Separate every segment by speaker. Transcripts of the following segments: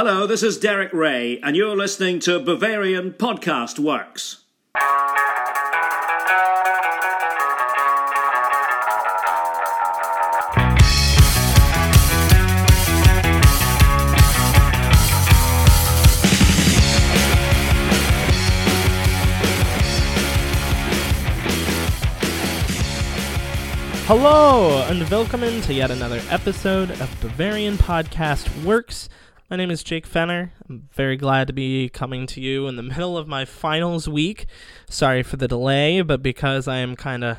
Speaker 1: Hello, this is Derek Ray, and you're listening to Bavarian Podcast Works.
Speaker 2: Hello, and welcome to yet another episode of Bavarian Podcast Works. My name is Jake Fenner. I'm very glad to be coming to you in the middle of my finals week. Sorry for the delay, but because I am kind of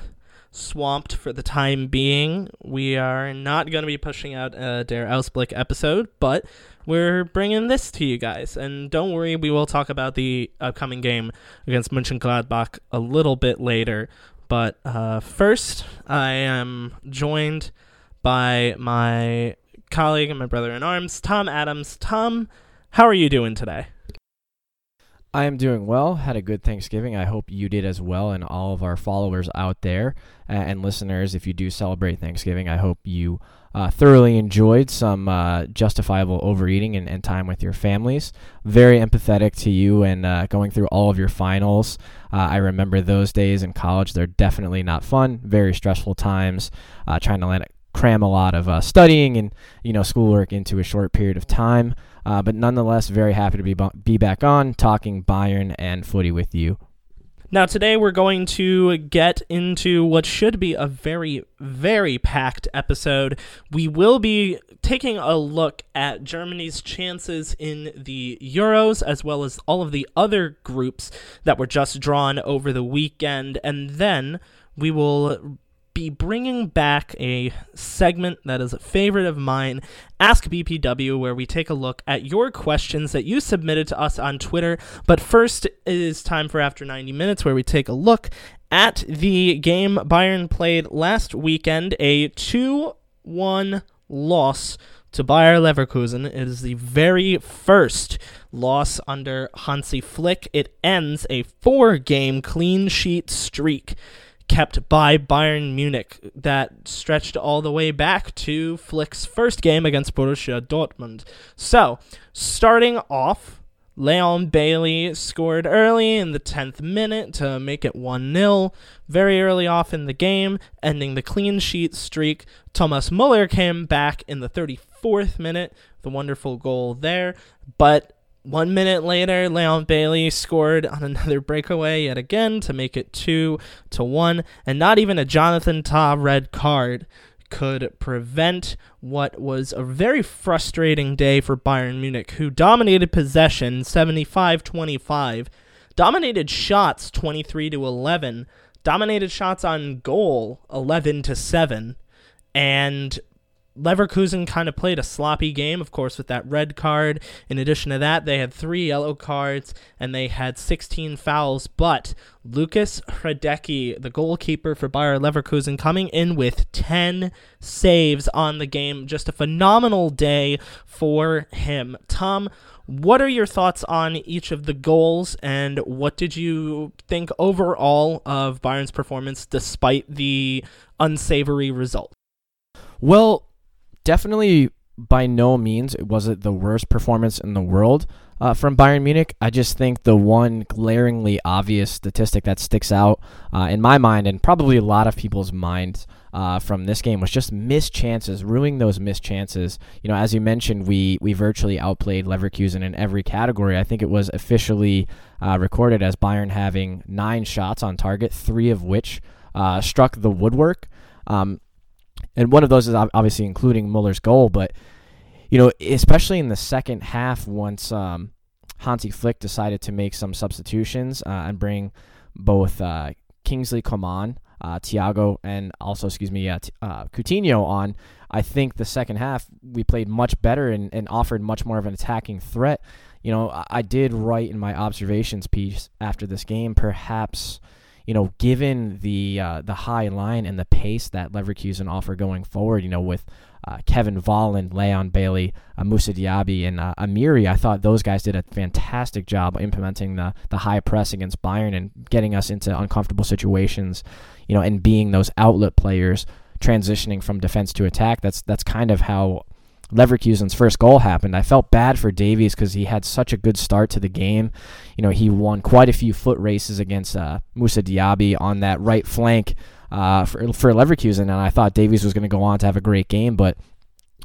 Speaker 2: swamped for the time being, we are not going to be pushing out a Der Ausblick episode, but we're bringing this to you guys. And don't worry, we will talk about the upcoming game against Mönchengladbach a little bit later. But uh, first, I am joined by my colleague and my brother in arms, Tom Adams. Tom, how are you doing today?
Speaker 3: I am doing well. Had a good Thanksgiving. I hope you did as well, and all of our followers out there uh, and listeners. If you do celebrate Thanksgiving, I hope you uh, thoroughly enjoyed some uh, justifiable overeating and, and, time with your families. Very empathetic to you and uh, going through all of your finals. Uh, I remember those days in college. They're definitely not fun. Very stressful times. Uh, trying to land cram a lot of uh, studying and you know schoolwork into a short period of time. but nonetheless, very happy to be be back on talking Bayern and footy with you
Speaker 2: now, today we're going to get into what should be a very, very packed episode. We will be taking a look at Germany's chances in the Euros, as well as all of the other groups that were just drawn over the weekend. And then we will be bringing back a segment that is a favorite of mine, Ask BPW, where we take a look at your questions that you submitted to us on Twitter. But first, it is time for After 90 Minutes, where we take a look at the game Bayern played last weekend, a 2 1 loss to Bayer Leverkusen. It is the very first loss under Hansi Flick. It ends a four game clean sheet streak kept by Bayern Munich that stretched all the way back to Flick's first game against Borussia Dortmund. So, starting off, Leon Bailey scored early in the 10th minute to make it 1 0. Very early off in the game, ending the clean sheet streak. Thomas Muller came back in the 34th minute, the wonderful goal there. But one minute later, Leon Bailey scored on another breakaway yet again to make it two to one, and not even a Jonathan Tah red card could prevent what was a very frustrating day for Bayern Munich, who dominated possession 75 25, dominated shots 23 to 11, dominated shots on goal 11 to 7, and Leverkusen kind of played a sloppy game, of course, with that red card. In addition to that, they had three yellow cards and they had 16 fouls. But Lukas Hradecky, the goalkeeper for Bayer Leverkusen, coming in with 10 saves on the game. Just a phenomenal day for him. Tom, what are your thoughts on each of the goals, and what did you think overall of Bayern's performance despite the unsavory result?
Speaker 3: Well, definitely by no means was it the worst performance in the world uh, from Bayern Munich. I just think the one glaringly obvious statistic that sticks out uh, in my mind and probably a lot of people's minds uh, from this game was just missed chances, ruining those missed chances. You know, as you mentioned, we we virtually outplayed Leverkusen in every category. I think it was officially uh, recorded as Bayern having nine shots on target, three of which uh, struck the woodwork. Um, and one of those is obviously including Muller's goal. But you know, especially in the second half, once um, Hansi Flick decided to make some substitutions uh, and bring both uh, Kingsley Coman, uh, Thiago, and also, excuse me, uh, uh, Coutinho on. I think the second half we played much better and, and offered much more of an attacking threat. You know, I, I did write in my observations piece after this game, perhaps you know, given the uh, the high line and the pace that Leverkusen offer going forward, you know, with uh, Kevin Volland, Leon Bailey, uh, Moussa Diaby, and uh, Amiri, I thought those guys did a fantastic job implementing the the high press against Bayern and getting us into uncomfortable situations, you know, and being those outlet players transitioning from defense to attack. That's that's kind of how Leverkusen's first goal happened, I felt bad for Davies because he had such a good start to the game. You know, he won quite a few foot races against uh, Moussa Diaby on that right flank uh, for, for Leverkusen, and I thought Davies was going to go on to have a great game, but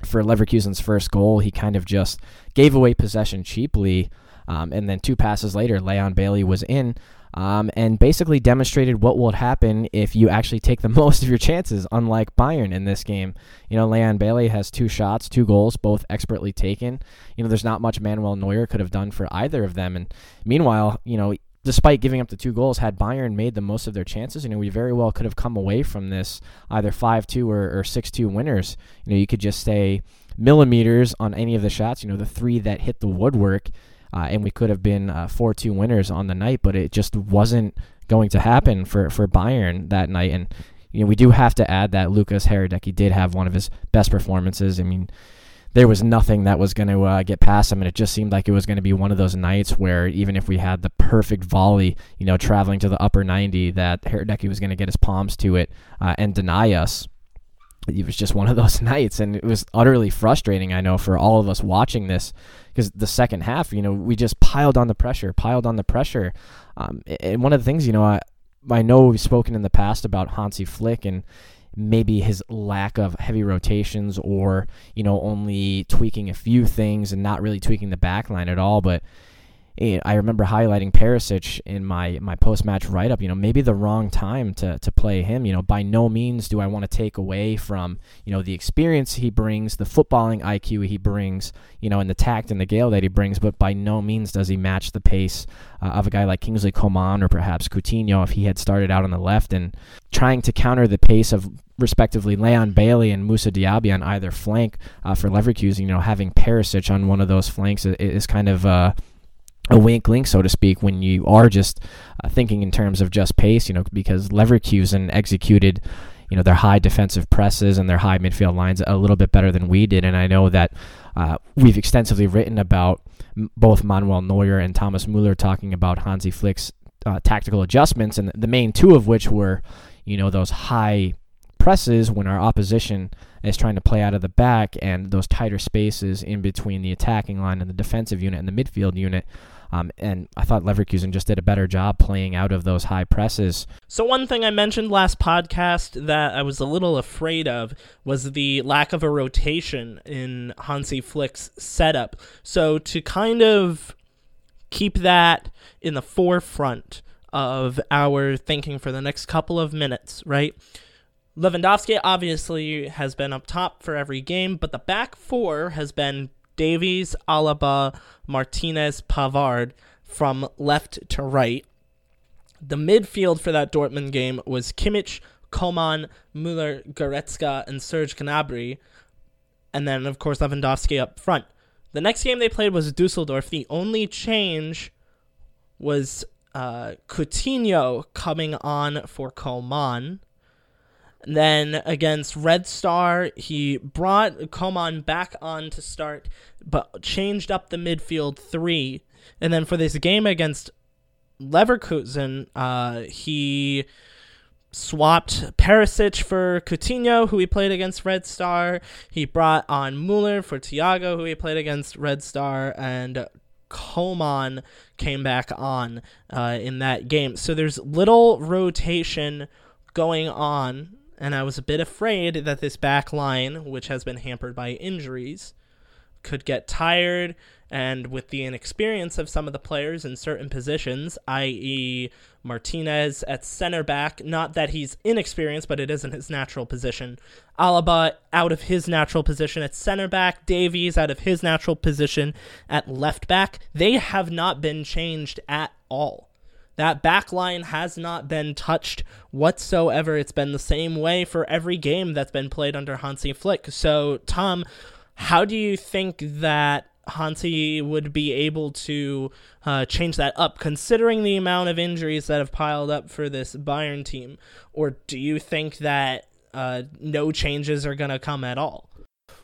Speaker 3: for Leverkusen's first goal, he kind of just gave away possession cheaply. Um, and then two passes later, Leon Bailey was in um, and basically demonstrated what will happen if you actually take the most of your chances, unlike Bayern in this game. You know, Leon Bailey has two shots, two goals, both expertly taken. You know, there's not much Manuel Neuer could have done for either of them. And meanwhile, you know, despite giving up the two goals, had Bayern made the most of their chances, you know, we very well could have come away from this either 5 2 or, 6 2 winners. You know, you could just say millimeters on any of the shots, you know, the three that hit the woodwork, uh, and we could have been uh, 4 2 winners on the night, but it just wasn't going to happen for, for Bayern that night. And, you know, we do have to add that Lukas Hradecky did have one of his best performances. I mean, there was nothing that was going to uh, get past him, and it just seemed like it was going to be one of those nights where even if we had the perfect volley, you know, traveling to the upper 90, that Hradecky was going to get his palms to it uh, and deny us. It was just one of those nights, and it was utterly frustrating. I know for all of us watching this, because the second half, you know, we just piled on the pressure, piled on the pressure. Um, and one of the things, you know, I, I know we've spoken in the past about Hansi Flick and maybe his lack of heavy rotations or you know only tweaking a few things and not really tweaking the back line at all but I remember highlighting Perisic in my, my post match write up. You know, maybe the wrong time to, to play him. You know, by no means do I want to take away from you know the experience he brings, the footballing IQ he brings, you know, and the tact and the gale that he brings. But by no means does he match the pace uh, of a guy like Kingsley Coman or perhaps Coutinho if he had started out on the left and trying to counter the pace of respectively Leon Bailey and Moussa Diaby on either flank uh, for Leverkusen. You know, having Perisic on one of those flanks is, is kind of uh, a wink link, so to speak, when you are just uh, thinking in terms of just pace, you know, because Leverkusen executed, you know, their high defensive presses and their high midfield lines a little bit better than we did. And I know that uh, we've extensively written about both Manuel Neuer and Thomas Muller talking about Hansi Flick's uh, tactical adjustments, and the main two of which were, you know, those high presses when our opposition is trying to play out of the back and those tighter spaces in between the attacking line and the defensive unit and the midfield unit. Um, and I thought Leverkusen just did a better job playing out of those high presses.
Speaker 2: So, one thing I mentioned last podcast that I was a little afraid of was the lack of a rotation in Hansi Flick's setup. So, to kind of keep that in the forefront of our thinking for the next couple of minutes, right? Lewandowski obviously has been up top for every game, but the back four has been Davies, Alaba, Martinez, Pavard from left to right. The midfield for that Dortmund game was Kimmich, Coman, Muller, Goretzka, and Serge Gnabry. And then, of course, Lewandowski up front. The next game they played was Dusseldorf. The only change was uh, Coutinho coming on for Coman. Then against Red Star, he brought Coman back on to start, but changed up the midfield three. And then for this game against Leverkusen, uh, he swapped Perisic for Coutinho, who he played against Red Star. He brought on Muller for Thiago, who he played against Red Star, and Coman came back on uh, in that game. So there's little rotation going on and I was a bit afraid that this back line, which has been hampered by injuries, could get tired and with the inexperience of some of the players in certain positions, i.e., Martinez at center back, not that he's inexperienced, but it isn't his natural position. Alaba out of his natural position at center back, Davies out of his natural position at left back. They have not been changed at all. That back line has not been touched whatsoever. It's been the same way for every game that's been played under Hansi Flick. So, Tom, how do you think that Hansi would be able to uh, change that up, considering the amount of injuries that have piled up for this Bayern team? Or do you think that uh, no changes are going to come at all?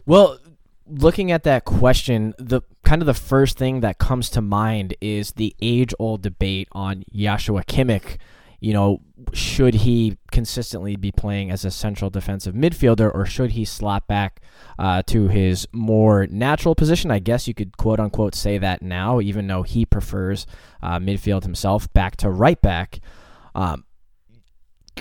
Speaker 3: Well, looking at that question, the kind of the first thing that comes to mind is the age-old debate on Joshua Kimmich you know, should he consistently be playing as a central defensive midfielder or should he slot back uh, to his more natural position? I guess you could quote unquote say that now, even though he prefers uh, midfield himself back to right back. Um,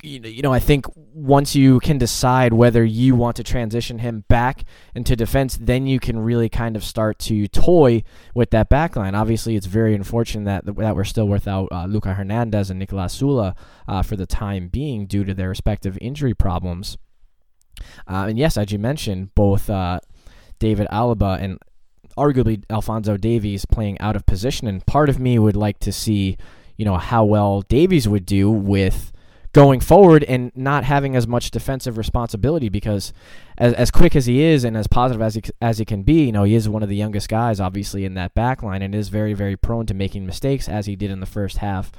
Speaker 3: you know, I think once you can decide whether you want to transition him back into defense, then you can really kind of start to toy with that back line. Obviously, it's very unfortunate that that we're still without uh, Luca Hernandez and Nicolas Süle uh, for the time being due to their respective injury problems. Uh, and yes, as you mentioned, both uh, David Alaba and arguably Alphonso Davies playing out of position, and part of me would like to see, you know, how well Davies would do with going forward and not having as much defensive responsibility because as, as quick as he is and as positive as he, as he can be, you know, he is one of the youngest guys obviously in that back line and is very, very prone to making mistakes as he did in the first half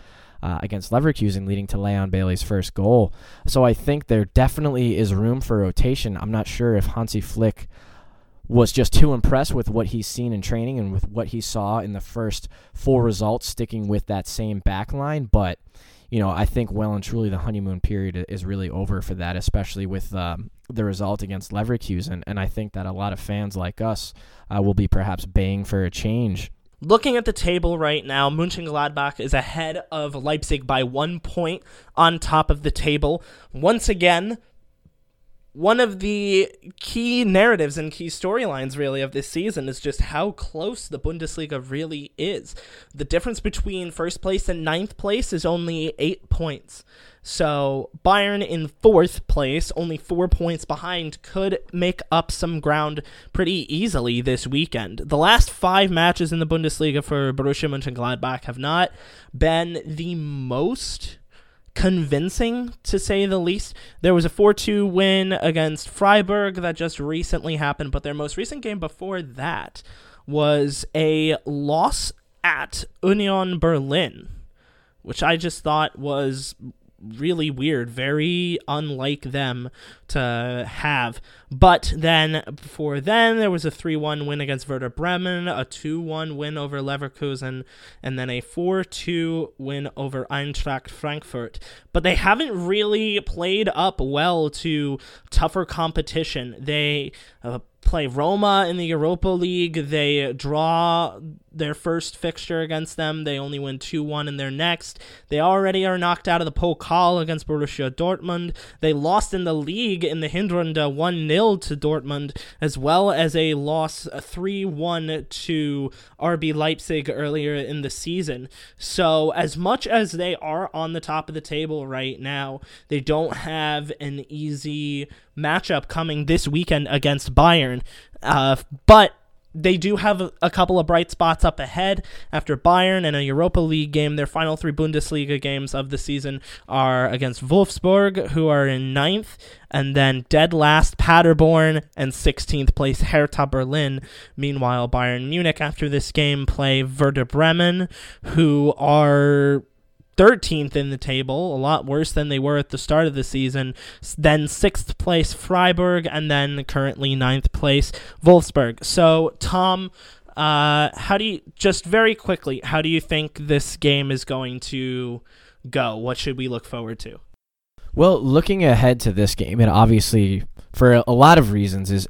Speaker 3: uh, against Leverkusen, leading to Leon Bailey's first goal. So I think there definitely is room for rotation. I'm not sure if Hansi Flick was just too impressed with what he's seen in training and with what he saw in the first four results, sticking with that same back line, but you know, I think well and truly the honeymoon period is really over for that, especially with um, the result against Leverkusen. And I think that a lot of fans like us uh, will be perhaps baying for a change.
Speaker 2: Looking at the table right now, Mönchengladbach is ahead of Leipzig by one point on top of the table. Once again, one of the key narratives and key storylines really of this season is just how close the Bundesliga really is. The difference between first place and ninth place is only eight points. So Bayern in fourth place, only four points behind, could make up some ground pretty easily this weekend. The last five matches in the Bundesliga for Borussia Mönchengladbach have not been the most convincing to say the least. There was a 4 2 win against Freiburg that just recently happened, but their most recent game before that was a loss at Union Berlin, which I just thought was really weird, very unlike them to have. But then before then, there was a 3 1 win against Werder Bremen, a 2 1 win over Leverkusen, and then a 4 2 win over Eintracht Frankfurt. But they haven't really played up well to tougher competition. They uh, play Roma in the Europa League. They draw their first fixture against them. They only win 2 1 in their next. They already are knocked out of the Pokal against Borussia Dortmund. They lost in the league in the Hinrunde 1 0 to Dortmund, as well as a loss 3 1 to RB Leipzig earlier in the season. So, as much as they are on the top of the table right now, they don't have an easy matchup coming this weekend against Bayern. Uh, but they do have a, couple of bright spots up ahead after Bayern and a Europa League game. Their final three Bundesliga games of the season are against Wolfsburg, who are in ninth, and then dead last Paderborn and 16th place Hertha Berlin. Meanwhile, Bayern Munich after this game play Werder Bremen, who are 13th in the table, a lot worse than they were at the start of the season. Then sixth place Freiburg, and then currently ninth place Wolfsburg. So, Tom, uh, how do you just very quickly? How do you think this game is going to go? What should we look forward to?
Speaker 3: Well, looking ahead to this game, and obviously for a lot of reasons, is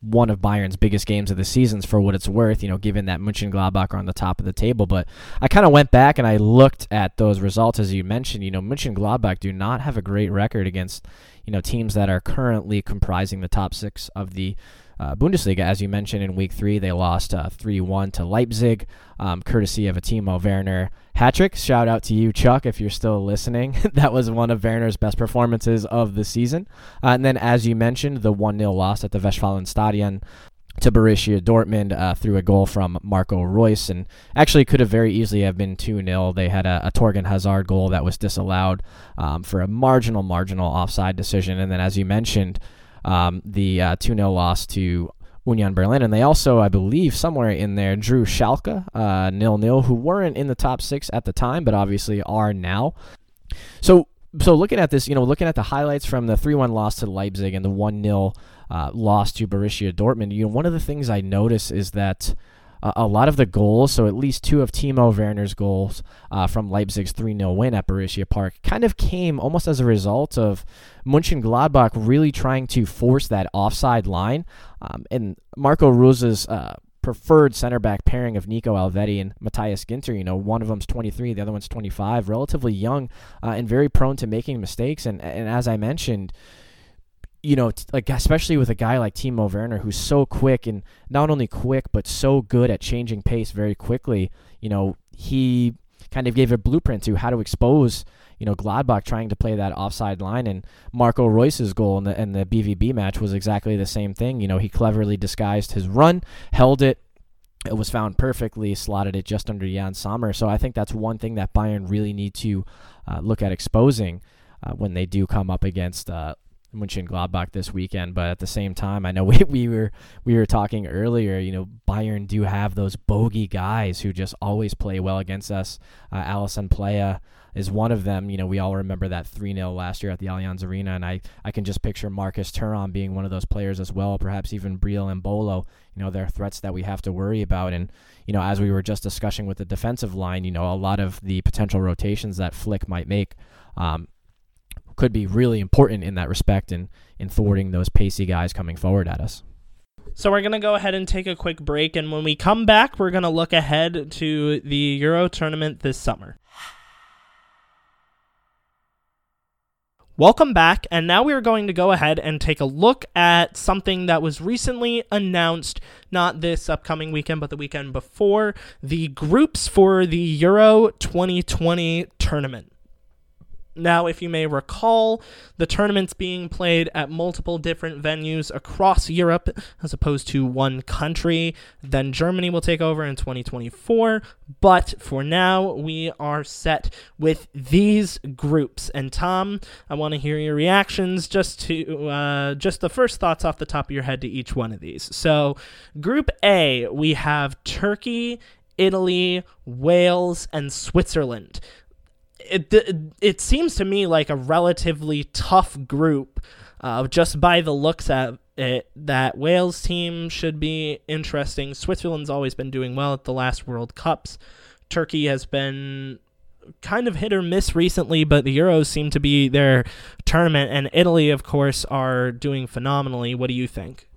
Speaker 3: one of Bayern's biggest games of the seasons for what it's worth, you know, given that Mönchengladbach are on the top of the table. But I kind of went back and I looked at those results as you mentioned. You know, Mönchengladbach do not have a great record against, you know, teams that are currently comprising the top six of the uh, Bundesliga. As you mentioned in week three, they lost uh, 3 uh, 1 to Leipzig, um, courtesy of a Timo Werner hat trick. Shout out to you, Chuck, if you're still listening. that was one of Werner's best performances of the season. Uh, and then, as you mentioned, the 1 0 loss at the Westfalenstadion to Borussia Dortmund uh, through a goal from Marco Reus, and actually could have very easily have been 2 0. They had a, a Hazard goal that was disallowed um, for a marginal, marginal offside decision. And then, as you mentioned, um, the uh, 2 0 loss to Union Berlin. And they also, I believe, somewhere in there drew Schalke uh, nil nil, who weren't in the top six at the time, but obviously are now. So, so looking at this, you know, looking at the highlights from the 3 1 loss to Leipzig and the 1 0 uh, loss to Borussia Dortmund, you know, one of the things I notice is that uh, a lot of the goals, so at least two of Timo Werner's goals uh, from Leipzig's 3 0 win at Borussia Park, kind of came almost as a result of Mönchengladbach really trying to force that offside line. Um, and Marco Rose's uh, preferred center back pairing of Nico Elvedi and Matthias Ginter. You know, one of them's 23, the other one's 25, relatively young uh, and very prone to making mistakes. And and as I mentioned, you know, like especially with a guy like Timo Werner who's so quick and not only quick but so good at changing pace very quickly. You know, he kind of gave a blueprint to how to expose you know Gladbach trying to play that offside line, and Marco Reus's goal in the in the BVB match was exactly the same thing. You know, he cleverly disguised his run, held it. It was found perfectly, slotted it just under Yann Sommer. So I think that's one thing that Bayern really need to uh, look at exposing uh, when they do come up against uh, Mönchengladbach this weekend. But at the same time, I know we, we were we were talking earlier. You know, Bayern do have those bogey guys who just always play well against us. Uh, Alassane Pléa is one of them. You know, we all remember that 3 0 last year at the Allianz Arena, and I, I can just picture Marcus Thuram being one of those players as well, perhaps even Breel Embolo. You know, they're threats that we have to worry about. And, you know, as we were just discussing with the defensive line, you know, a lot of the potential rotations that Flick might make. Um, could be really important in that respect and in, in thwarting those pacey guys coming forward at us.
Speaker 2: So we're going to go ahead and take a quick break and when we come back we're going to look ahead to the Euro tournament this summer. Welcome back, and now we are going to go ahead and take a look at something that was recently announced, not this upcoming weekend, but the weekend before the groups for the Euro 2020 tournament. Now, if you may recall, the tournament's being played at multiple different venues across Europe as opposed to one country. Then Germany will take over in 2024. But for now, we are set with these groups. And Tom, I want to hear your reactions just to uh, just the first thoughts off the top of your head to each one of these. So, Group A, we have Turkey, Italy, Wales, and Switzerland it, it, seems to me like a relatively tough group, uh, just by the looks at it. That Wales team should be interesting. Switzerland's always been doing well at the last World Cups. Turkey has been kind of hit or miss recently, but the Euros seem to be their tournament, and Italy, of course, are doing phenomenally. What do you think?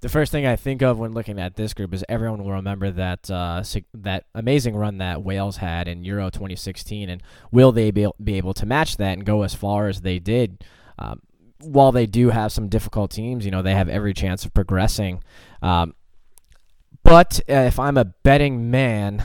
Speaker 3: The first thing I think of when looking at this group is everyone will remember that uh, that amazing run that Wales had in Euro 2016, and will they be, be able to match that and go as far as they did? Um, while they do have some difficult teams, you know they have every chance of progressing. Um, but uh, if I'm a betting man,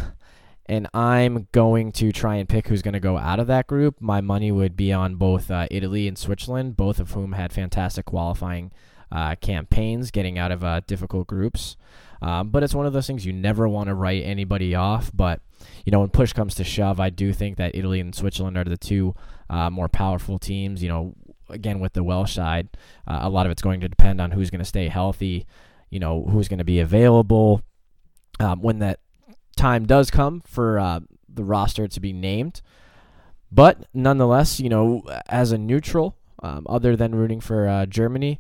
Speaker 3: and I'm going to try and pick who's going to go out of that group, my money would be on both uh, Italy and Switzerland, both of whom had fantastic qualifying uh, campaigns, getting out of uh, difficult groups. Um, but it's one of those things you never want to write anybody off. But you know, when push comes to shove, I do think that Italy and Switzerland are the two uh, more powerful teams. You know, again with the Welsh side, uh, a lot of it's going to depend on who's going to stay healthy. You know, who's going to be available um, when that time does come for uh, the roster to be named. But nonetheless, you know, as a neutral, um, other than rooting for uh, Germany,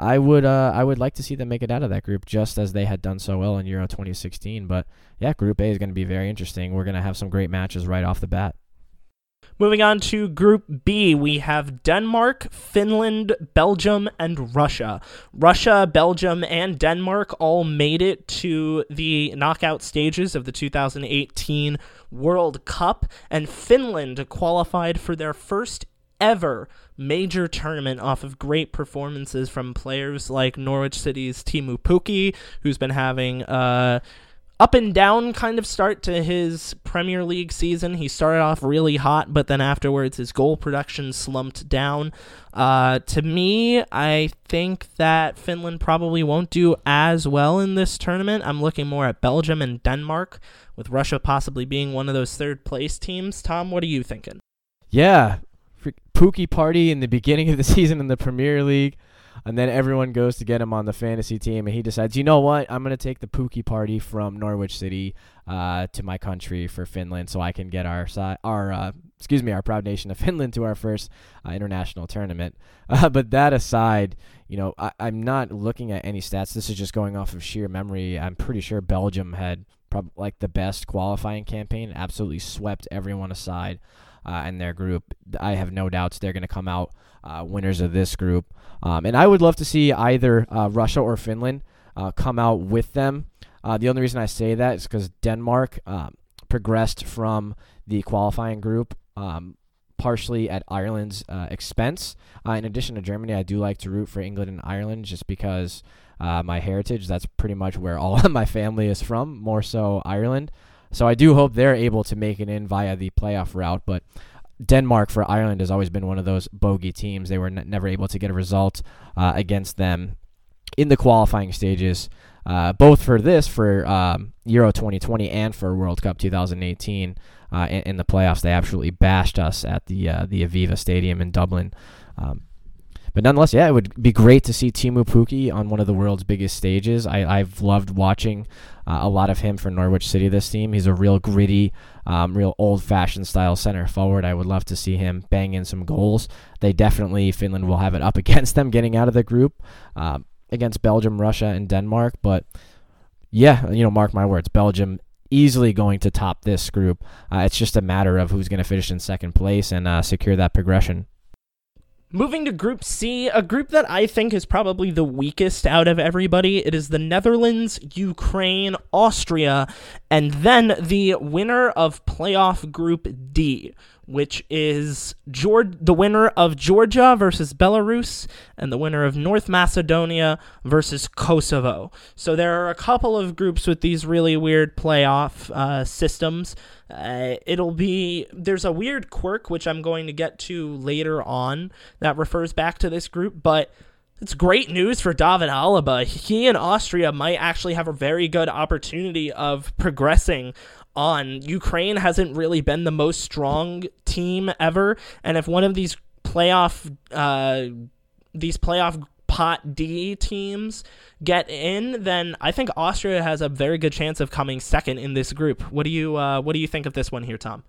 Speaker 3: I would uh, I would like to see them make it out of that group just as they had done so well in Euro 2016. But yeah, Group A is going to be very interesting. We're going to have some great matches right off the bat.
Speaker 2: Moving on to Group B, we have Denmark, Finland, Belgium, and Russia. Russia, Belgium, and Denmark all made it to the knockout stages of the 2018 World Cup, and Finland qualified for their first ever major tournament off of great performances from players like Norwich City's Teemu Pukki, who's been having a up and down kind of start to his Premier League season. He started off really hot, but then afterwards his goal production slumped down. Uh, to me, I think that Finland probably won't do as well in this tournament. I'm looking more at Belgium and Denmark, with Russia possibly being one of those third place teams. Tom, what are you thinking?
Speaker 3: Yeah, Pukki party in the beginning of the season in the Premier League, and then everyone goes to get him on the fantasy team, and he decides, you know what, I'm gonna take the Pukki party from Norwich City uh, to my country for Finland, so I can get our our uh, excuse me, our proud nation of Finland to our first uh, international tournament. Uh, but that aside, you know, I, I'm not looking at any stats. This is just going off of sheer memory. I'm pretty sure Belgium had probably like the best qualifying campaign, absolutely swept everyone aside uh, in their group. I have no doubts they're going to come out uh, winners of this group. Um, and I would love to see either uh, Russia or Finland uh, come out with them. Uh, the only reason I say that is because Denmark um, progressed from the qualifying group um, partially at Ireland's uh, expense. In addition to Germany, I do like to root for England and Ireland just because uh, my heritage, that's pretty much where all of my family is from, more so Ireland. So I do hope they're able to make it in via the playoff route, but Denmark for Ireland has always been one of those bogey teams. They were n- never able to get a result uh, against them in the qualifying stages, uh, both for this, for um, Euro 2020, and for World Cup 2018 uh, in, in, the playoffs. They absolutely bashed us at the uh, the Aviva Stadium in Dublin. Um, but nonetheless, yeah, it would be great to see Teemu Pukki on one of the world's biggest stages. I, have loved watching uh, a lot of him for Norwich City this team. He's a real gritty, um, real old-fashioned style center forward. I would love to see him bang in some goals. They definitely Finland will have it up against them getting out of the group uh, against Belgium, Russia, and Denmark. But yeah, you know, mark my words, Belgium easily going to top this group. Uh, it's just a matter of who's going to finish in second place and uh, secure that progression.
Speaker 2: Moving to Group C, a group that I think is probably the weakest out of everybody. It is the Netherlands, Ukraine, Austria, and then the winner of playoff Group D, which is the winner of Georgia versus Belarus and the winner of North Macedonia versus Kosovo. So there are a couple of groups with these really weird playoff uh, systems. Uh, it'll be there's a weird quirk which I'm going to get to later on that refers back to this group, but it's great news for David Alaba. He and Austria might actually have a very good opportunity of progressing on. Ukraine hasn't really been the most strong team ever, and if one of these playoff uh, these playoff pot D teams get in, then I think Austria has a very good chance of coming second in this group. What do you uh, what do you think of this one here, Tom?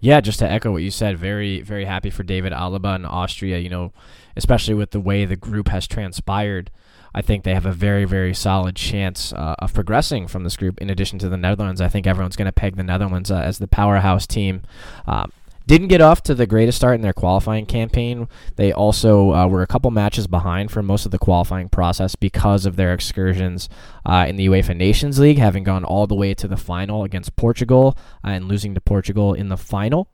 Speaker 3: Yeah, just to echo what you said, very very happy for David Alaba and Austria. You know, especially with the way the group has transpired. I think they have a very, very solid chance uh, of progressing from this group. In addition to the Netherlands, I think everyone's going to peg the Netherlands uh, as the powerhouse team. Um, didn't get off to the greatest start in their qualifying campaign. They also uh, were a couple matches behind for most of the qualifying process because of their excursions uh, in the UEFA Nations League, having gone all the way to the final against Portugal uh, and losing to Portugal in the final.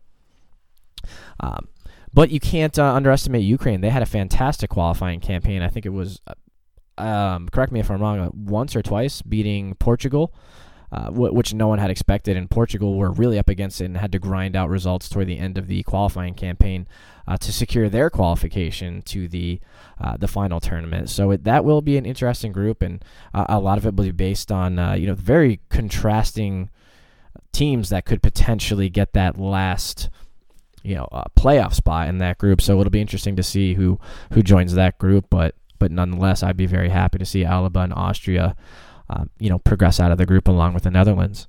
Speaker 3: Um, but you can't uh, underestimate Ukraine. They had a fantastic qualifying campaign. I think it was uh, um, correct me if I'm wrong, uh, once or twice beating Portugal, uh, w- which no one had expected. And Portugal were really up against it and had to grind out results toward the end of the qualifying campaign uh, to secure their qualification to the uh, the final tournament. So it, that will be an interesting group, and uh, a lot of it will be based on uh, you know very contrasting teams that could potentially get that last you know playoff spot in that group. So it'll be interesting to see who who joins that group, but but nonetheless, I'd be very happy to see Alaba and Austria, uh, you know, progress out of the group along with the Netherlands.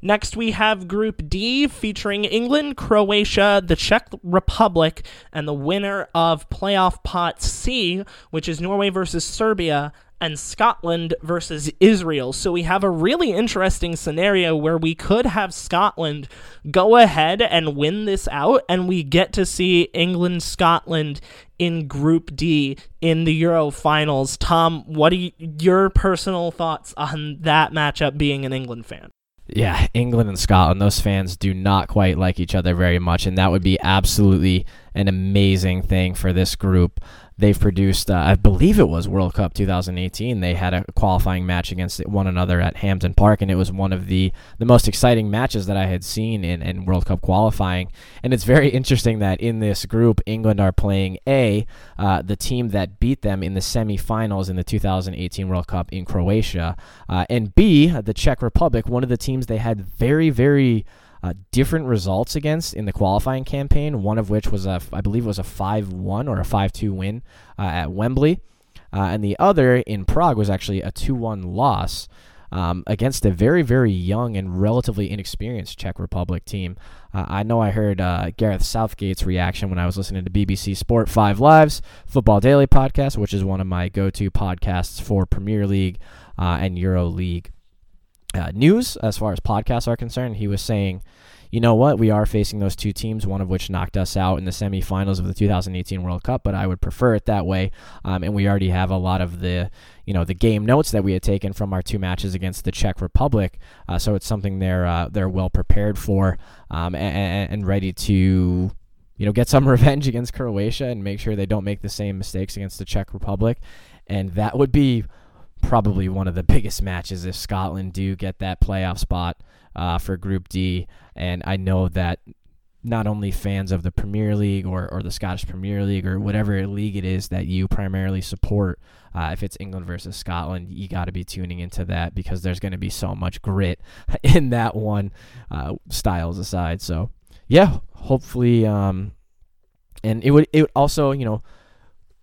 Speaker 2: Next, we have Group D featuring England, Croatia, the Czech Republic, and the winner of Playoff Pot C, which is Norway versus Serbia, and Scotland versus Israel. So we have a really interesting scenario where we could have Scotland go ahead and win this out, and we get to see England Scotland in Group D in the Euro finals. Tom, what are you, your personal thoughts on that matchup being an England fan?
Speaker 3: Yeah, England and Scotland, those fans do not quite like each other very much, and that would be absolutely an amazing thing for this group. They've produced, uh, I believe it was World Cup 2018. They had a qualifying match against one another at Hampden Park, and it was one of the, the most exciting matches that I had seen in, in World Cup qualifying. And it's very interesting that in this group, England are playing A, uh, the team that beat them in the semifinals in the 2018 World Cup in Croatia, uh, and B, the Czech Republic, one of the teams they had very, very uh, different results against in the qualifying campaign. One of which was a, I believe, was a five-one or a five-two win uh, at Wembley, uh, and the other in Prague was actually a two-one loss. um, against a very, very young and relatively inexperienced Czech Republic team. Uh, I know I heard uh, Gareth Southgate's reaction when I was listening to BBC Sport 5 Live's Football Daily podcast, which is one of my go to podcasts for Premier League uh, and Euro League uh, news as far as podcasts are concerned. He was saying, you know what? We are facing those two teams, one of which knocked us out in the semifinals of the 2018 World Cup, but I would prefer it that way. Um, and we already have a lot of the, you know, the game notes that we had taken from our two matches against the Czech Republic. Uh, so it's something they're uh, they're well prepared for um, and, and ready to you know, get some revenge against Croatia and make sure they don't make the same mistakes against the Czech Republic. And that would be probably one of the biggest matches if Scotland do get that playoff spot uh, for Group D. And I know that not only fans of the Premier League or, or the Scottish Premier League or whatever league it is that you primarily support, uh, if it's England versus Scotland, you got to be tuning into that because there's going to be so much grit in that one, uh, styles aside. So, yeah, hopefully, um, and it would it would also you know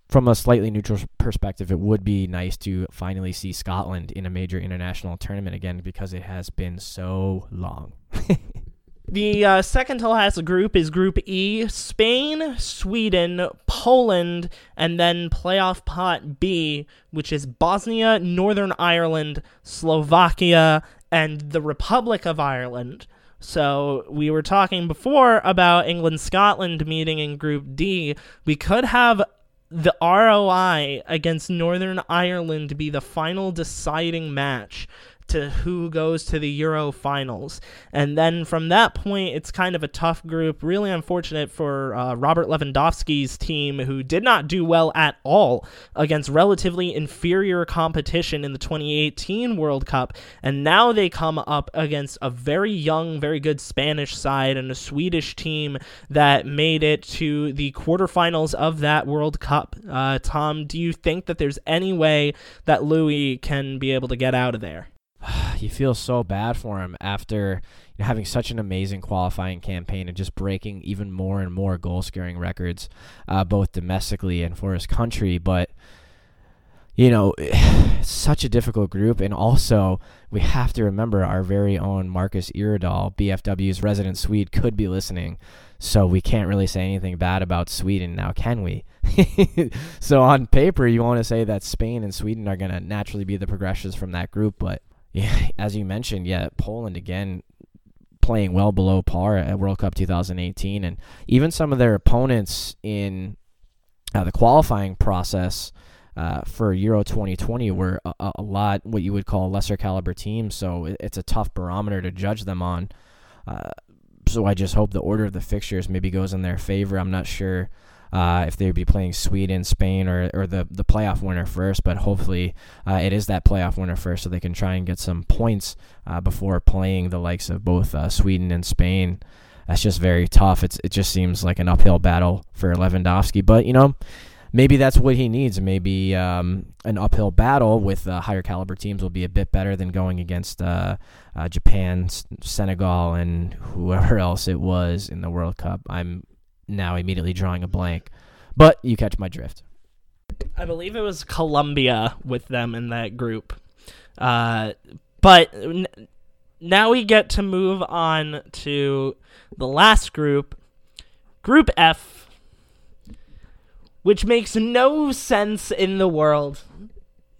Speaker 3: from a slightly neutral perspective, it would be nice to finally see Scotland in a major international tournament again because it has been so long.
Speaker 2: the uh, second to last group is Group E Spain, Sweden, Poland, and then playoff pot B, which is Bosnia, Northern Ireland, Slovakia, and the Republic of Ireland. So we were talking before about England Scotland meeting in Group D. We could have the ROI against Northern Ireland be the final deciding match to who goes to the Euro finals. And then from that point, it's kind of a tough group. Really unfortunate for uh, Robert Lewandowski's team, who did not do well at all against relatively inferior competition in the 2018 World Cup. And now they come up against a very young, very good Spanish side and a Swedish team that made it to the quarterfinals of that World Cup. Uh, Tom, do you think that there's any way that Lewy can be able to get out of there?
Speaker 3: you feel so bad for him after you know, having such an amazing qualifying campaign and just breaking even more and more goal scoring records, uh, both domestically and for his country. But you know, such a difficult group, and also we have to remember our very own Marcus Iredal, BPW's resident Swede, could be listening. So we can't really say anything bad about Sweden now, can we? so on paper, you want to say that Spain and Sweden are going to naturally be the progressions from that group, but yeah, as you mentioned, yeah, Poland again playing well below par at World Cup 2018, and even some of their opponents in uh, the qualifying process uh, for Euro 2020 were a, a, lot what you would call lesser caliber teams. So it, it's a tough barometer to judge them on. Uh, so I just hope the order of the fixtures maybe goes in their favor. I'm not sure uh, if they'd be playing Sweden, Spain, or, or the, the playoff winner first. But hopefully, uh, it is that playoff winner first, so they can try and get some points uh, before playing the likes of both uh, Sweden and Spain. That's just very tough. It's it just seems like an uphill battle for Lewandowski. But you know, maybe that's what he needs. Maybe um, an uphill battle with uh, higher caliber teams will be a bit better than going against uh, uh, Japan, Senegal, and whoever else it was in the World Cup. I'm now immediately drawing a blank. But you catch my drift.
Speaker 2: I believe it was Colombia with them in that group. Uh, but n- now we get to move on to the last group, Group F, which makes no sense in the world.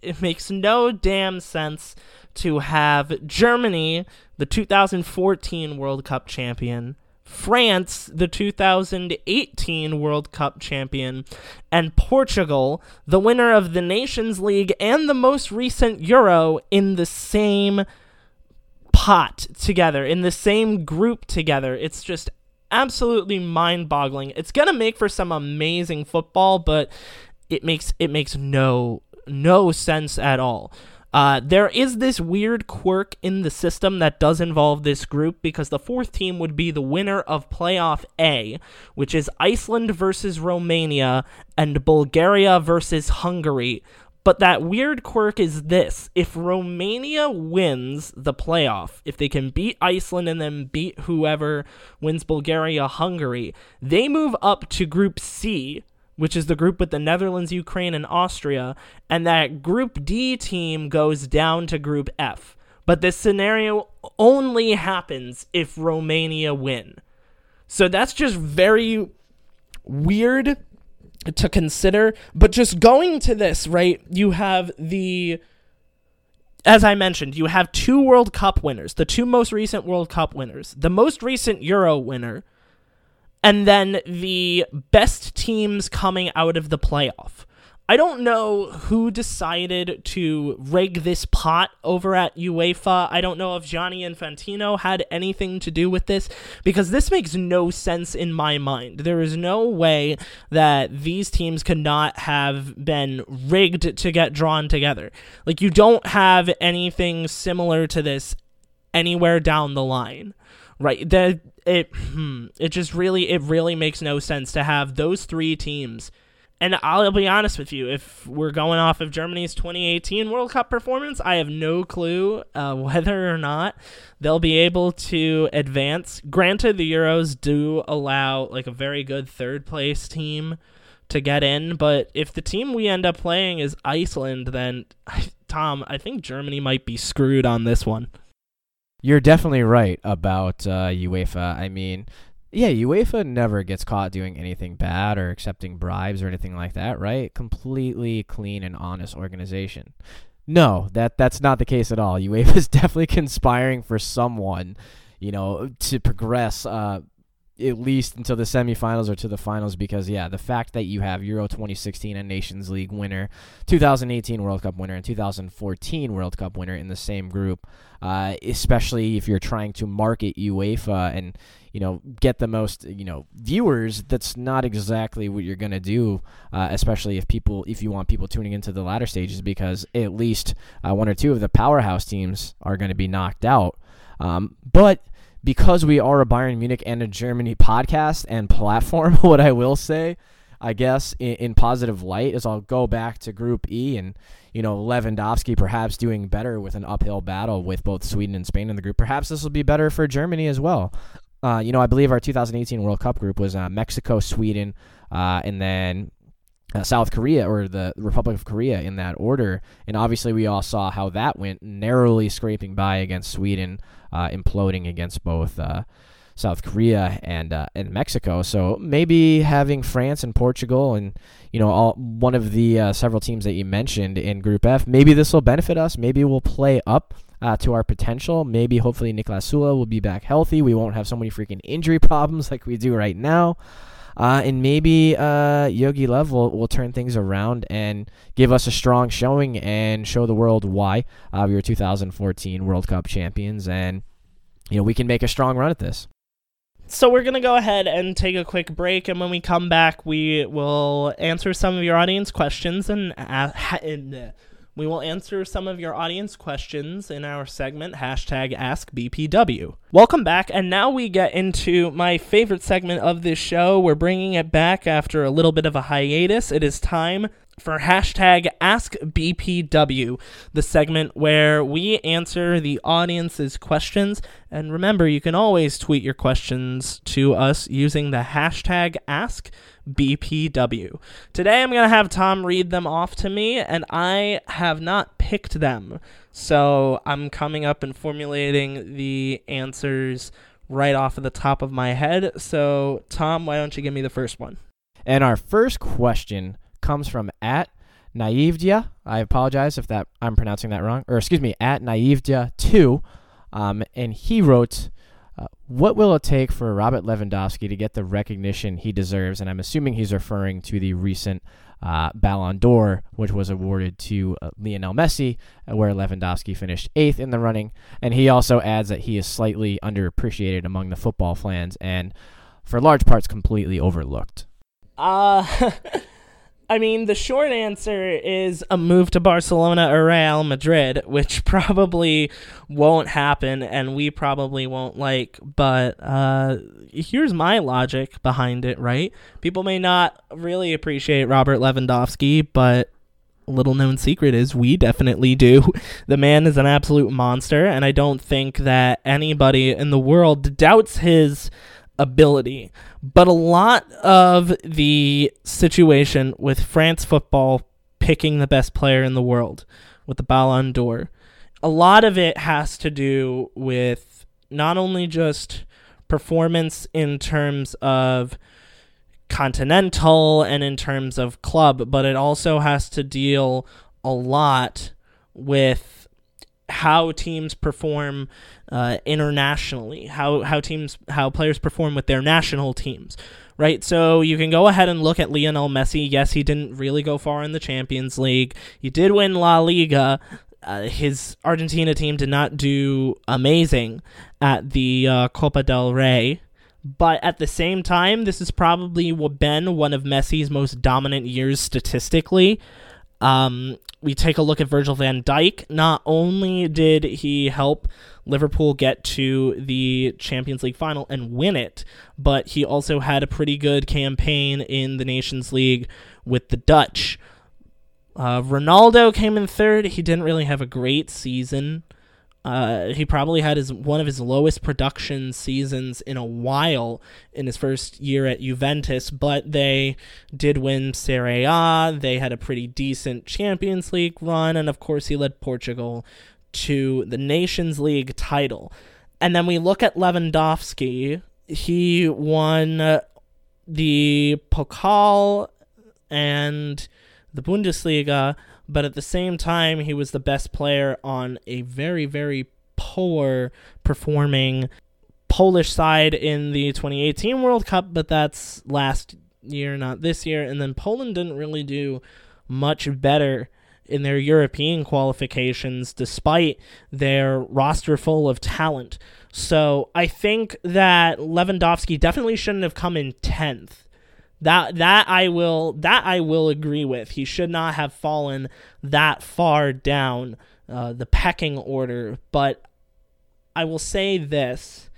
Speaker 2: It makes no damn sense to have Germany, the 2014 World Cup champion, France, the 2018 World Cup champion, and Portugal, the winner of the Nations League and the most recent Euro, in the same pot together, in the same group together. It's just absolutely mind-boggling. It's going to make for some amazing football, but it makes it makes no no sense at all. Uh, there is this weird quirk in the system that does involve this group because the fourth team would be the winner of playoff A, which is Iceland versus Romania and Bulgaria versus Hungary. But that weird quirk is this if Romania wins the playoff, if they can beat Iceland and then beat whoever wins Bulgaria Hungary, they move up to Group C, which is the group with the Netherlands, Ukraine, and Austria, and that Group D team goes down to Group F. But this scenario only happens if Romania win. So that's just very weird to consider. But just going to this, right? You have the. As I mentioned, you have two World Cup winners, the two most recent World Cup winners, the most recent Euro winner, and then the best teams coming out of the playoff. I don't know who decided to rig this pot over at UEFA. I don't know if Gianni Infantino had anything to do with this because this makes no sense in my mind. There is no way that these teams could not have been rigged to get drawn together. Like, you don't have anything similar to this anywhere down the line right that it hmm, it just really it really makes no sense to have those three teams and I'll be honest with you, if we're going off of Germany's 2018 World Cup performance, I have no clue uh, whether or not they'll be able to advance. Granted, the Euros do allow like a very good third place team to get in, but if the team we end up playing is Iceland, then Tom, I think Germany might be screwed on this one.
Speaker 3: You're definitely right about uh, UEFA. I mean, yeah, UEFA never gets caught doing anything bad or accepting bribes or anything like that, right? Completely clean and honest organization. No, that that's not the case at all. UEFA is definitely conspiring for someone, you know, to progress uh, at least until the semifinals or to the finals because yeah the fact that you have euro 2016 and nations league winner 2018 world cup winner and 2014 world cup winner in the same group uh, especially if you're trying to market uefa and you know get the most you know viewers that's not exactly what you're gonna do uh, especially if people if you want people tuning into the latter stages because at least uh, one or two of the powerhouse teams are going to be knocked out. Um, but because we are a Bayern Munich and a Germany podcast and platform, what I will say, I guess, in, in, positive light is I'll go back to Group E and, you know, Lewandowski perhaps doing better with an uphill battle with both Sweden and Spain in the group. Perhaps this will be better for Germany as well. Uh, you know, I believe our 2018 World Cup group was uh, Mexico, Sweden, uh, and then uh, South Korea or the Republic of Korea in that order. And obviously, we all saw how that went, narrowly scraping by against Sweden, uh, imploding against both uh, South Korea and uh, and Mexico. So maybe having France and Portugal and you know all one of the uh, several teams that you mentioned in Group F, maybe this will benefit us. Maybe we'll play up uh, to our potential. Maybe hopefully Niklas Süle will be back healthy. We won't have so many freaking injury problems like we do right now. Uh, and maybe uh, Jogi Löw will, will turn things around and give us a strong showing and show the world why uh, we were 2014 World Cup champions. And, you know, we can make a strong run at this.
Speaker 2: So we're going to go ahead and take a quick break. And when we come back, we will answer some of your audience questions and, uh, and uh, we will answer some of your audience questions in our segment, hashtag AskBPW. Welcome back, and now we get into my favorite segment of this show. We're bringing it back after a little bit of a hiatus. It is time for hashtag AskBPW, the segment where we answer the audience's questions. And remember, you can always tweet your questions to us using the hashtag AskBPW. Today, I'm going to have Tom read them off to me, and I have not picked them. So I'm coming up and formulating the answers right off of the top of my head. So, Tom, why don't you give me the first one?
Speaker 3: And our first question comes from at Naivdia. I apologize if that I'm pronouncing that wrong. Or excuse me, at Naivdia2. Um, and he wrote, uh, What will it take for Robert Lewandowski to get the recognition he deserves? And I'm assuming he's referring to the recent uh, Ballon d'Or, which was awarded to uh, Lionel Messi, uh, where Lewandowski finished eighth in the running. And he also adds that he is slightly underappreciated among the football fans and, for large parts, completely overlooked.
Speaker 2: Uh. I mean, the short answer is a move to Barcelona or Real Madrid, which probably won't happen and we probably won't like. But uh, here's my logic behind it, right? People may not really appreciate Robert Lewandowski, but little known secret is we definitely do. The man is an absolute monster, and I don't think that anybody in the world doubts his ability. But a lot of the situation with France football picking the best player in the world with the Ballon d'Or a lot of it has to do with not only just performance in terms of continental and in terms of club, but it also has to deal a lot with how teams perform uh, internationally, how how teams how players perform with their national teams, right? So you can go ahead and look at Lionel Messi. Yes, he didn't really go far in the Champions League. He did win La Liga. Uh, his Argentina team did not do amazing at the uh, Copa del Rey, but at the same time, this has probably been one of Messi's most dominant years statistically. Um, we take a look at Virgil van Dijk. Not only did he help Liverpool get to the Champions League final and win it, but he also had a pretty good campaign in the Nations League with the Dutch. Uh, Ronaldo came in third. He didn't really have a great season. Uh, he probably had his one of his lowest production seasons in a while in his first year at Juventus, but they did win Serie A. They had a pretty decent Champions League run, and of course, he led Portugal to the Nations League title. And then we look at Lewandowski. He won the Pokal and the Bundesliga but at the same time, he was the best player on a very, very poor performing Polish side in the 2018 World Cup, but that's last year, not this year. And then Poland didn't really do much better in their European qualifications despite their roster full of talent. So I think that Lewandowski definitely shouldn't have come in 10th that that I will that I will agree with. He should not have fallen that far down uh, the pecking order. But I will say this: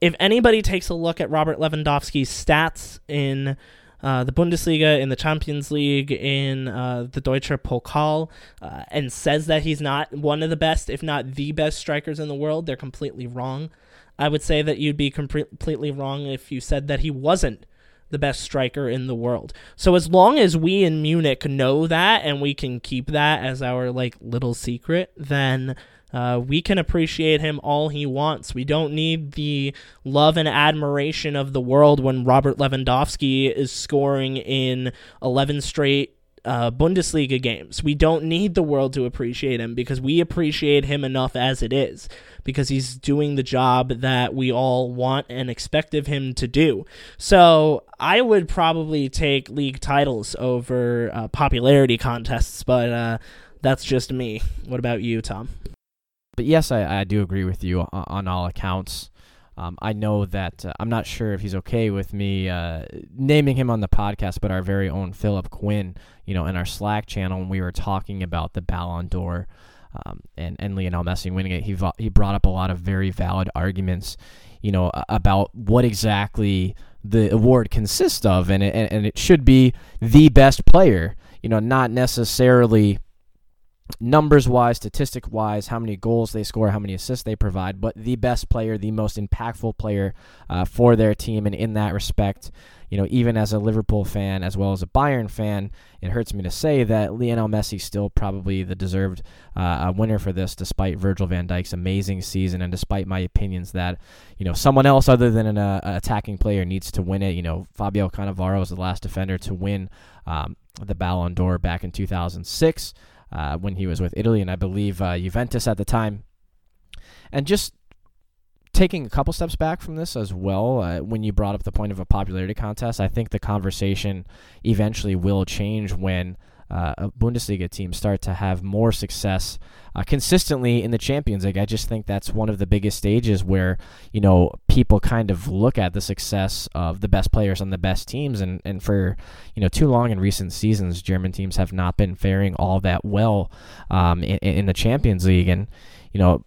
Speaker 2: if anybody takes a look at Robert Lewandowski's stats in uh, the Bundesliga, in the Champions League, in uh, the Deutsche Pokal, uh, and says that he's not one of the best, if not the best strikers in the world, they're completely wrong. I would say that you'd be completely wrong if you said that he wasn't the best striker in the world. So as long as we in Munich know that and we can keep that as our like little secret, then uh, we can appreciate him all he wants. We don't need the love and admiration of the world when Robert Lewandowski is scoring in 11 straight uh, Bundesliga games. We don't need the world to appreciate him because we appreciate him enough as it is because he's doing the job that we all want and expect of him to do. So I would probably take league titles over uh, popularity contests, but uh, that's just me. What about you, Tom?
Speaker 3: But yes, I, I do agree with you on, on all accounts. Um, I know that uh, I'm not sure if he's okay with me uh, naming him on the podcast, but our very own Philip Quinn, you know, in our Slack channel, we were talking about the Ballon d'Or um, and and Lionel Messi winning it, he he brought up a lot of very valid arguments, you know, about what exactly the award consists of, and it, and it should be the best player, you know, not necessarily numbers wise, statistic wise, how many goals they score, how many assists they provide, but the best player, the most impactful player uh, for their team. And in that respect, you know, even as a Liverpool fan as well as a Bayern fan, it hurts me to say that Lionel Messi still probably the deserved uh, winner for this, despite Virgil van Dijk's amazing season and despite my opinions that, you know, someone else other than an uh, attacking player needs to win it. You know, Fabio Cannavaro was the last defender to win um, the Ballon d'Or back in 2006 uh, when he was with Italy and I believe uh, Juventus at the time. And just taking a couple steps back from this as well, uh, when you brought up the point of a popularity contest, I think the conversation eventually will change when uh, Bundesliga team start to have more success uh, consistently in the Champions League. I just think that's one of the biggest stages where you know people kind of look at the success of the best players on the best teams, and and for you know too long in recent seasons, German teams have not been faring all that well um, in, in the Champions League, and you know.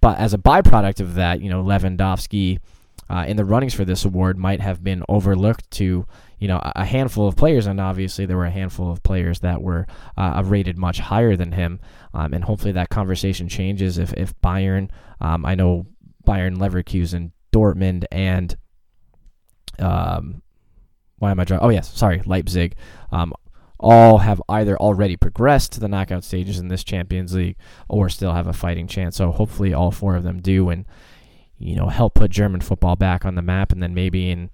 Speaker 3: But as a byproduct of that, you know, Lewandowski uh, in the runnings for this award might have been overlooked to you know a handful of players, and obviously there were a handful of players that were uh, rated much higher than him. Um, and hopefully that conversation changes if if Bayern, um, I know Bayern, Leverkusen, Dortmund, and um, why am I drawing? Oh yes, sorry, Leipzig. Um, all have either already progressed to the knockout stages in this Champions League or still have a fighting chance. So hopefully all four of them do and you know help put German football back on the map and then maybe in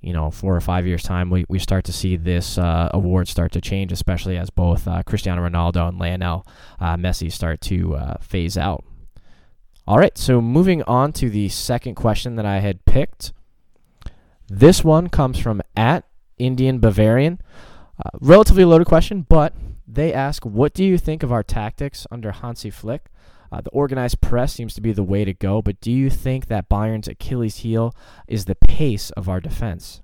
Speaker 3: you know four or five years time we, we start to see this uh, award start to change especially as both uh, Cristiano Ronaldo and Lionel uh, Messi start to uh, phase out. All right, so moving on to the second question that I had picked. This one comes from at Indian Bavarian. Uh, relatively loaded question, but they ask, "What do you think of our tactics under Hansi Flick? Uh, the organized press seems to be the way to go, but do you think that Bayern's Achilles heel is the pace of our defense?"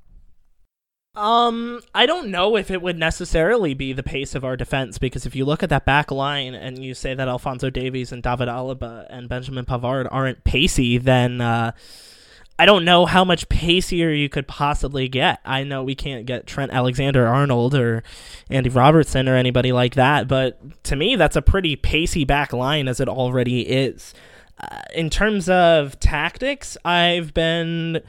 Speaker 2: Um, I don't know if it would necessarily be the pace of our defense because if you look at that back line and you say that Alphonso Davies and David Alaba and Benjamin Pavard aren't pacey, then uh, I don't know how much pacier you could possibly get. I know we can't get Trent Alexander Arnold or Andy Robertson or anybody like that, but to me, that's a pretty pacey back line as it already is. Uh, in terms of tactics, I've been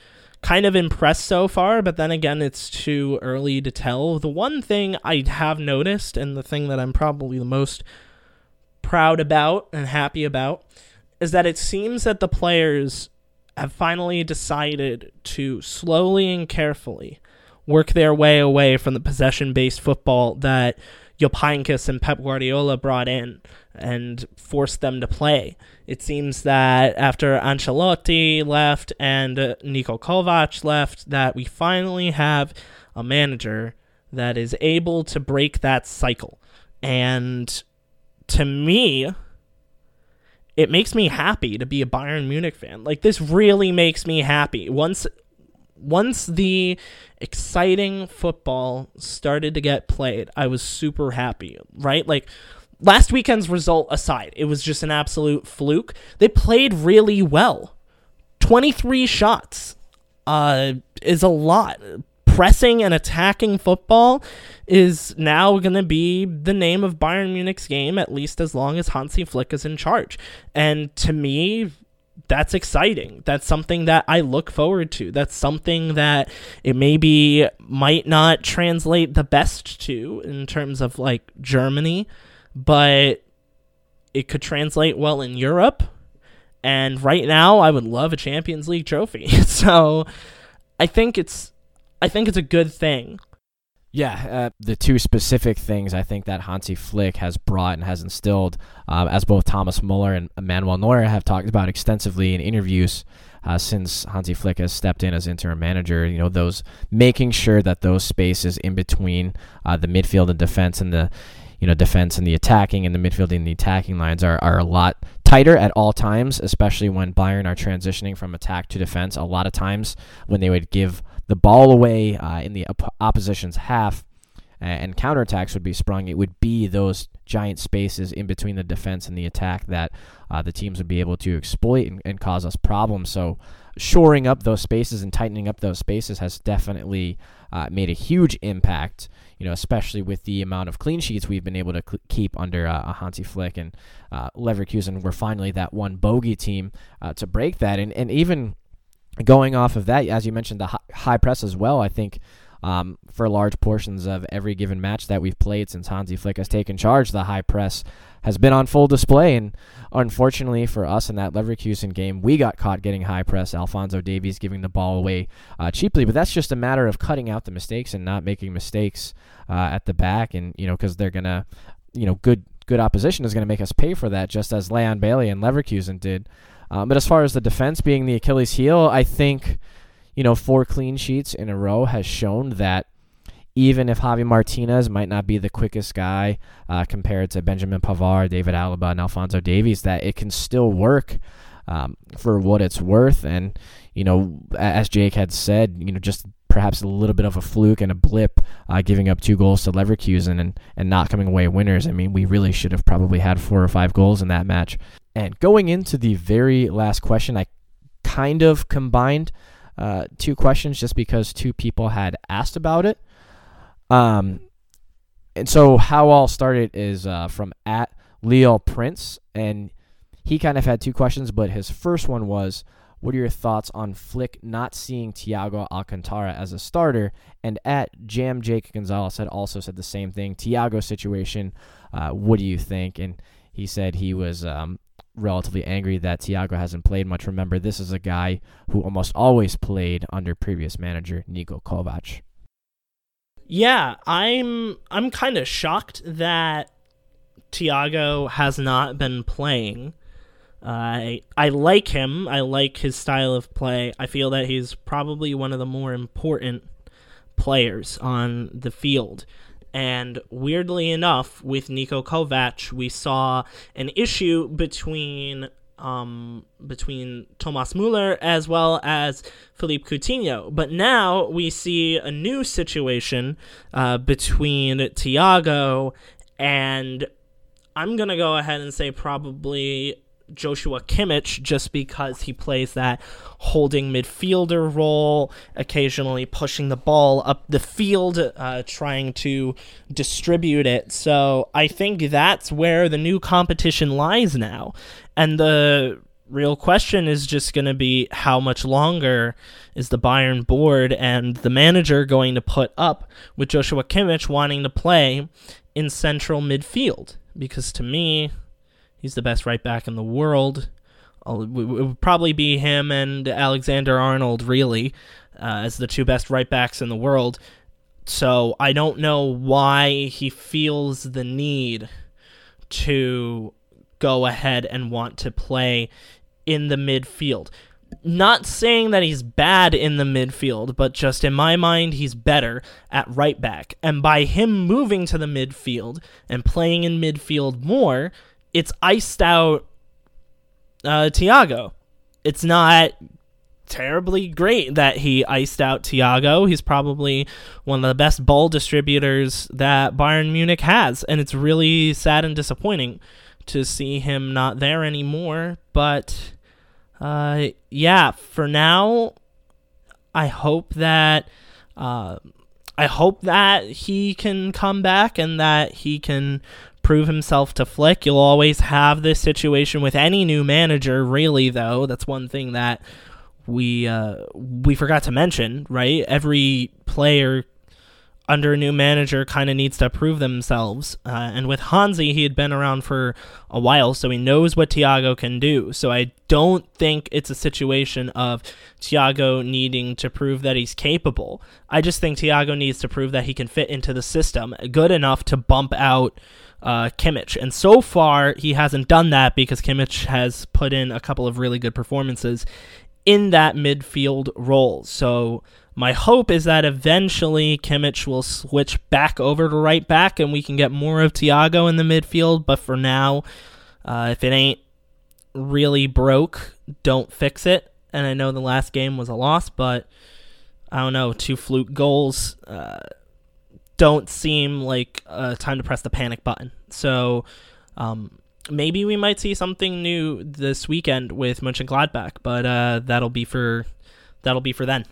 Speaker 2: kind of impressed so far, but then again, it's too early to tell. The one thing I have noticed, and the thing that I'm probably the most proud about and happy about, is that it seems that the players have finally decided to slowly and carefully work their way away from the possession based football that Jupp and Pep Guardiola brought in and forced them to play. It seems that after Ancelotti left and uh, Niko Kovac left, that we finally have a manager that is able to break that cycle. And to me, it makes me happy to be a Bayern Munich fan. Like this really makes me happy. Once once the exciting football started to get played, I was super happy, right? Like last weekend's result aside, it was just an absolute fluke. They played really well. 23 shots uh, is a lot pressing and attacking football is now going to be the name of Bayern Munich's game, at least as long as Hansi Flick is in charge. And to me, that's exciting. That's something that I look forward to. That's something that it maybe might not translate the best to in terms of like Germany, but it could translate well in Europe. And right now, I would love a Champions League trophy. so I think it's I think it's a good thing.
Speaker 3: Yeah, uh, the two specific things I think that Hansi Flick has brought and has instilled, uh, as both Thomas Muller and Manuel Neuer have talked about extensively in interviews uh, since Hansi Flick has stepped in as interim manager. You know, those making sure that those spaces in between uh, the midfield and defense and the you know defense and the attacking and the midfield and the attacking lines are, are a lot tighter at all times, especially when Bayern are transitioning from attack to defense. A lot of times when they would give the ball away uh, in the op- opposition's half and counterattacks would be sprung, it would be those giant spaces in between the defense and the attack that uh, the teams would be able to exploit and, and, cause us problems. So, shoring up those spaces and tightening up those spaces has definitely uh, made a huge impact. You know, especially with the amount of clean sheets we've been able to cl- keep under uh, Hansi Flick and uh, Leverkusen. We're finally that one bogey team uh, to break that, and and even going off of that, as you mentioned, the high press as well, I think um, for large portions of every given match that we've played since Hansi Flick has taken charge, the high press has been on full display. And unfortunately for us in that Leverkusen game, we got caught getting high press. Alphonso Davies giving the ball away uh, cheaply, but that's just a matter of cutting out the mistakes and not making mistakes uh, at the back. And you know, because they're gonna, you know, good good opposition is gonna make us pay for that, just as Leon Bailey and Leverkusen did. Um, but as far as the defense being the Achilles heel, I think, you know, four clean sheets in a row has shown that even if Javi Martinez might not be the quickest guy uh, compared to Benjamin Pavard, David Alaba, and Alphonso Davies, that it can still work um, for what it's worth. And, you know, as Jake had said, you know, just perhaps a little bit of a fluke and a blip, uh, giving up two goals to Leverkusen and, and not coming away winners. I mean, we really should have probably had four or five goals in that match. And going into the very last question, I kind of combined uh, two questions just because two people had asked about it. Um, and so how all started is uh, from at Leo Prince, and he kind of had two questions, but his first one was, what are your thoughts on Flick not seeing Thiago Alcantara as a starter? And at Jam Jake Gonzalez had also said the same thing. Thiago situation, uh, what do you think? And he said he was um, relatively angry that Thiago hasn't played much. Remember, this is a guy who almost always played under previous manager Niko Kovac.
Speaker 2: Yeah, I'm I'm kind of shocked that Thiago has not been playing. I I like him. I like his style of play. I feel that he's probably one of the more important players on the field. And weirdly enough, with Niko Kovac, we saw an issue between um, between Thomas Muller as well as Philippe Coutinho. But now we see a new situation uh, between Thiago and I'm going to go ahead and say probably Joshua Kimmich just because he plays that holding midfielder role, occasionally pushing the ball up the field, uh, trying to distribute it. So I think that's where the new competition lies now. And the real question is just going to be how much longer is the Bayern board and the manager going to put up with Joshua Kimmich wanting to play in central midfield? Because to me, He's the best right back in the world. It would probably be him and Alexander Arnold, really, uh, as the two best right backs in the world. So I don't know why he feels the need to go ahead and want to play in the midfield. Not saying that he's bad in the midfield, but just in my mind, he's better at right back. And by him moving to the midfield and playing in midfield more, it's iced out uh, Thiago. It's not terribly great that he iced out Thiago. He's probably one of the best ball distributors that Bayern Munich has, and it's really sad and disappointing to see him not there anymore. But uh, yeah, for now, I hope that uh, I hope that he can come back and that he can prove himself to Flick. You'll always have this situation with any new manager, really, though. That's one thing that we uh, we forgot to mention, right? Every player under a new manager kind of needs to prove themselves. Uh, and with Hansi, he had been around for a while, so he knows what Thiago can do. So I don't think it's a situation of Thiago needing to prove that he's capable. I just think Thiago needs to prove that he can fit into the system good enough to bump out uh, Kimmich. And so far, he hasn't done that because Kimmich has put in a couple of really good performances in that midfield role. So my hope is that eventually Kimmich will switch back over to right back and we can get more of Thiago in the midfield. But for now, uh, if it ain't really broke, don't fix it. And I know the last game was a loss, but I don't know, two fluke goals. Uh, don't seem like uh, time to press the panic button. So um, maybe we might see something new this weekend with Mönchengladbach, but uh, that'll be for that'll be for then.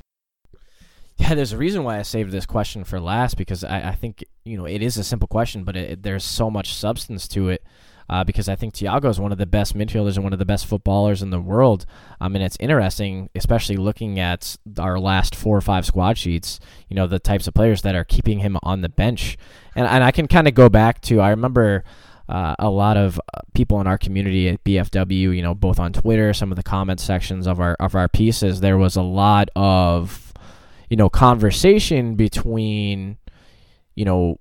Speaker 3: Yeah, there's a reason why I saved this question for last because I, I think you know it is a simple question, but it, it, there's so much substance to it uh, because I think Thiago is one of the best midfielders and one of the best footballers in the world. Um, and it's interesting, especially looking at our last four or five squad sheets, you know, the types of players that are keeping him on the bench. And, and I can kind of go back to, I remember. Uh, a lot of uh, people in our community at BFW, you know, both on Twitter, some of the comment sections of our of our pieces, there was a lot of, you know, conversation between, you know,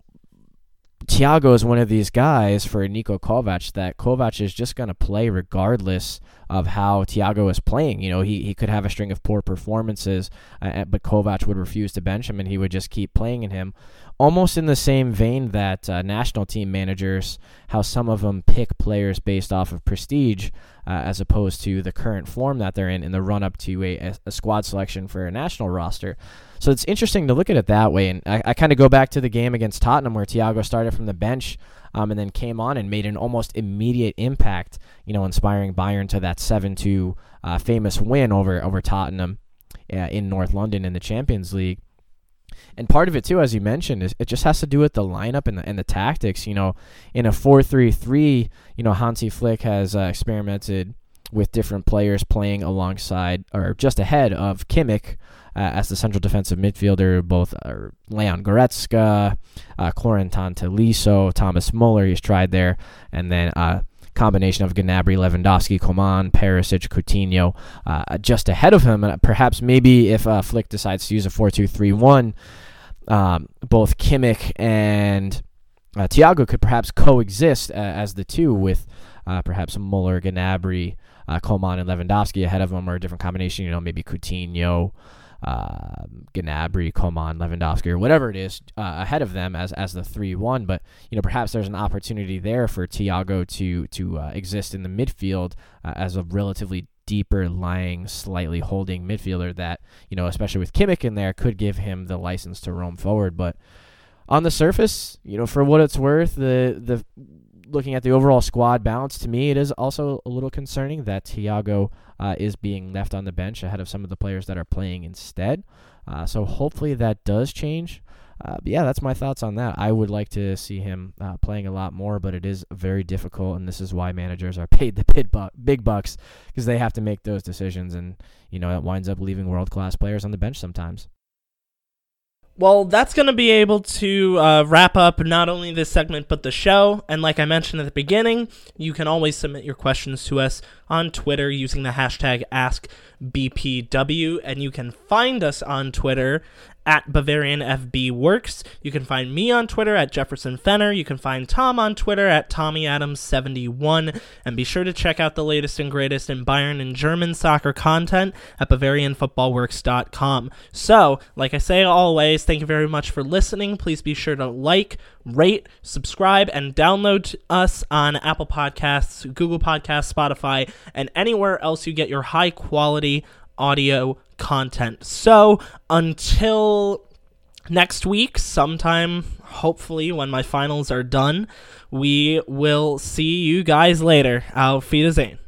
Speaker 3: Thiago is one of these guys for Niko Kovac that Kovac is just going to play regardless of how Thiago is playing. You know, he, he could have a string of poor performances, uh, but Kovac would refuse to bench him and he would just keep playing in him. Almost in the same vein that uh, national team managers, how some of them pick players based off of prestige uh, as opposed to the current form that they're in in the run up to a, a squad selection for a national roster. So it's interesting to look at it that way. And I, I kind of go back to the game against Tottenham where Thiago started from the bench um, and then came on and made an almost immediate impact, you know, inspiring Bayern to that 7 2 uh, famous win over, over Tottenham uh, in North London in the Champions League. And part of it too, as you mentioned, is it just has to do with the lineup and the, and the tactics. You know, in a four three three, you know, Hansi Flick has uh, experimented with different players playing alongside or just ahead of Kimmich uh, as the central defensive midfielder. Both are Leon Goretzka, uh, Corentin Tolisso, Thomas Muller. He's tried there, and then uh, combination of Gnabry, Lewandowski, Coman, Perisic, Coutinho, uh, just ahead of him. And perhaps maybe if uh, Flick decides to use a 4-2-3-1, um, both Kimmich and uh, Thiago could perhaps coexist uh, as the two with uh, perhaps Muller, Gnabry, uh, Coman, and Lewandowski ahead of them, or a different combination. You know, maybe Coutinho, uh, Gnabry, Coman, Lewandowski, or whatever it is uh, ahead of them as as the three one. But you know, perhaps there's an opportunity there for Thiago to to uh, exist in the midfield uh, as a relatively deeper lying, slightly holding midfielder that you know, especially with Kimmich in there, could give him the license to roam forward. But on the surface, you know, for what it's worth, the the looking at the overall squad balance, to me, it is also a little concerning that Thiago uh, is being left on the bench ahead of some of the players that are playing instead. Uh, so hopefully that does change. Uh, but yeah, that's my thoughts on that. I would like to see him uh, playing a lot more, but it is very difficult, and this is why managers are paid the big, bu- big bucks because they have to make those decisions, and you know it winds up leaving world class players on the bench sometimes.
Speaker 2: Well, that's going to be able to uh, wrap up not only this segment but the show. And like I mentioned at the beginning, you can always submit your questions to us on Twitter using the hashtag AskBPW. And you can find us on Twitter at Bavarian FB Works. You can find me on Twitter at Jefferson Fenner. You can find Tom on Twitter at Tommy Adams 71 And be sure to check out the latest and greatest in Bayern and German soccer content at BavarianFootballWorks.com. So, like I say always, thank you very much for listening. Please be sure to like, rate, subscribe, and download us on Apple Podcasts, Google Podcasts, Spotify, and anywhere else you get your high quality audio content. So until next week, sometime, hopefully, when my finals are done, we will see you guys later. Auf Wiedersehen.